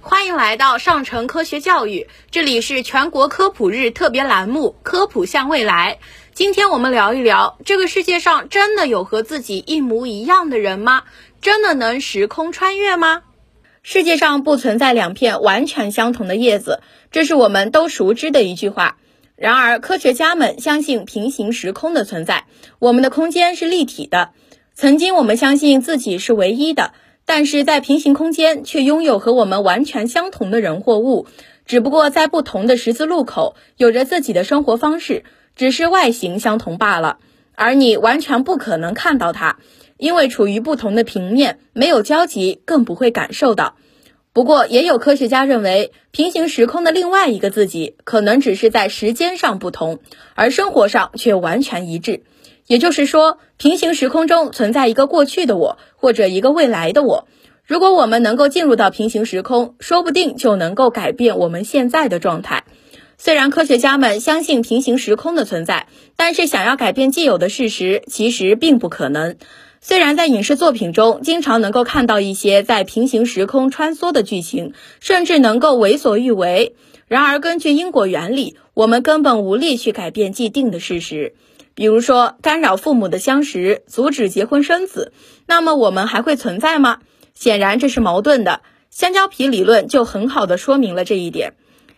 欢迎来到上城科学教育，这里是全国科普日特别栏目《科普向未来》。今天我们聊一聊，这个世界上真的有和自己一模一样的人吗？真的能时空穿越吗？世界上不存在两片完全相同的叶子，这是我们都熟知的一句话。然而，科学家们相信平行时空的存在，我们的空间是立体的。曾经，我们相信自己是唯一的。但是在平行空间却拥有和我们完全相同的人或物，只不过在不同的十字路口有着自己的生活方式，只是外形相同罢了。而你完全不可能看到它，因为处于不同的平面，没有交集，更不会感受到。不过，也有科学家认为，平行时空的另外一个自己可能只是在时间上不同，而生活上却完全一致。也就是说，平行时空中存在一个过去的我，或者一个未来的我。如果我们能够进入到平行时空，说不定就能够改变我们现在的状态。虽然科学家们相信平行时空的存在，但是想要改变既有的事实，其实并不可能。虽然在影视作品中经常能够看到一些在平行时空穿梭的剧情，甚至能够为所欲为，然而根据因果原理，我们根本无力去改变既定的事实。比如说，干扰父母的相识，阻止结婚生子，那么我们还会存在吗？显然这是矛盾的。香蕉皮理论就很好的说明了这一点。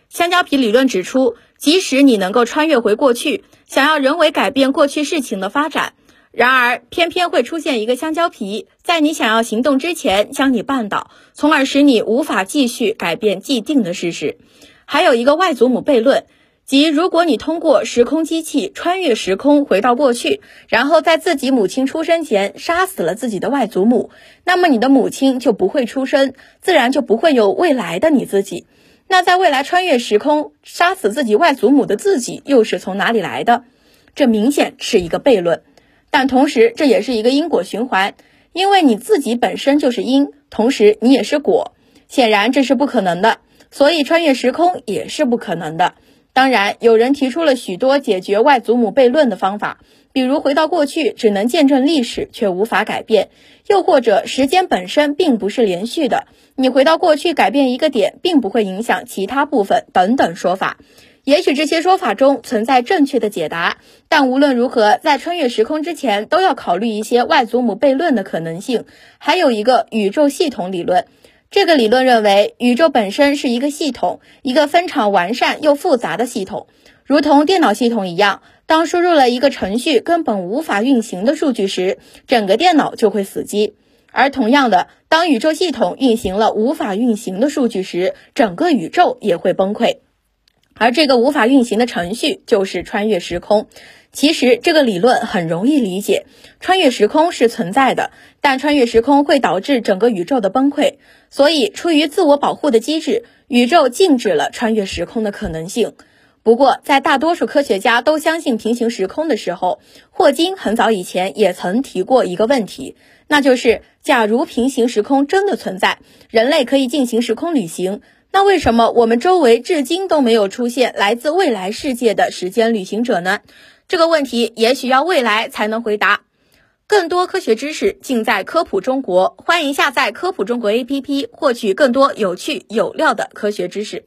香蕉皮理论指出，即使你能够穿越回过去，想要人为改变过去事情的发展，然而偏偏会出现一个香蕉皮，在你想要行动之前将你绊倒，从而使你无法继续改变既定的事实。还有一个外祖母悖论。即，如果你通过时空机器穿越时空回到过去，然后在自己母亲出生前杀死了自己的外祖母，那么你的母亲就不会出生，自然就不会有未来的你自己。那在未来穿越时空杀死自己外祖母的自己又是从哪里来的？这明显是一个悖论，但同时这也是一个因果循环，因为你自己本身就是因，同时你也是果。显然这是不可能的，所以穿越时空也是不可能的。当然，有人提出了许多解决外祖母悖论的方法，比如回到过去只能见证历史却无法改变，又或者时间本身并不是连续的，你回到过去改变一个点，并不会影响其他部分等等说法。也许这些说法中存在正确的解答，但无论如何，在穿越时空之前都要考虑一些外祖母悖论的可能性，还有一个宇宙系统理论。这个理论认为，宇宙本身是一个系统，一个分场完善又复杂的系统，如同电脑系统一样。当输入了一个程序根本无法运行的数据时，整个电脑就会死机；而同样的，当宇宙系统运行了无法运行的数据时，整个宇宙也会崩溃。而这个无法运行的程序就是穿越时空。其实这个理论很容易理解，穿越时空是存在的，但穿越时空会导致整个宇宙的崩溃，所以出于自我保护的机制，宇宙禁止了穿越时空的可能性。不过，在大多数科学家都相信平行时空的时候，霍金很早以前也曾提过一个问题，那就是假如平行时空真的存在，人类可以进行时空旅行，那为什么我们周围至今都没有出现来自未来世界的时间旅行者呢？这个问题也许要未来才能回答。更多科学知识尽在科普中国，欢迎下载科普中国 APP，获取更多有趣有料的科学知识。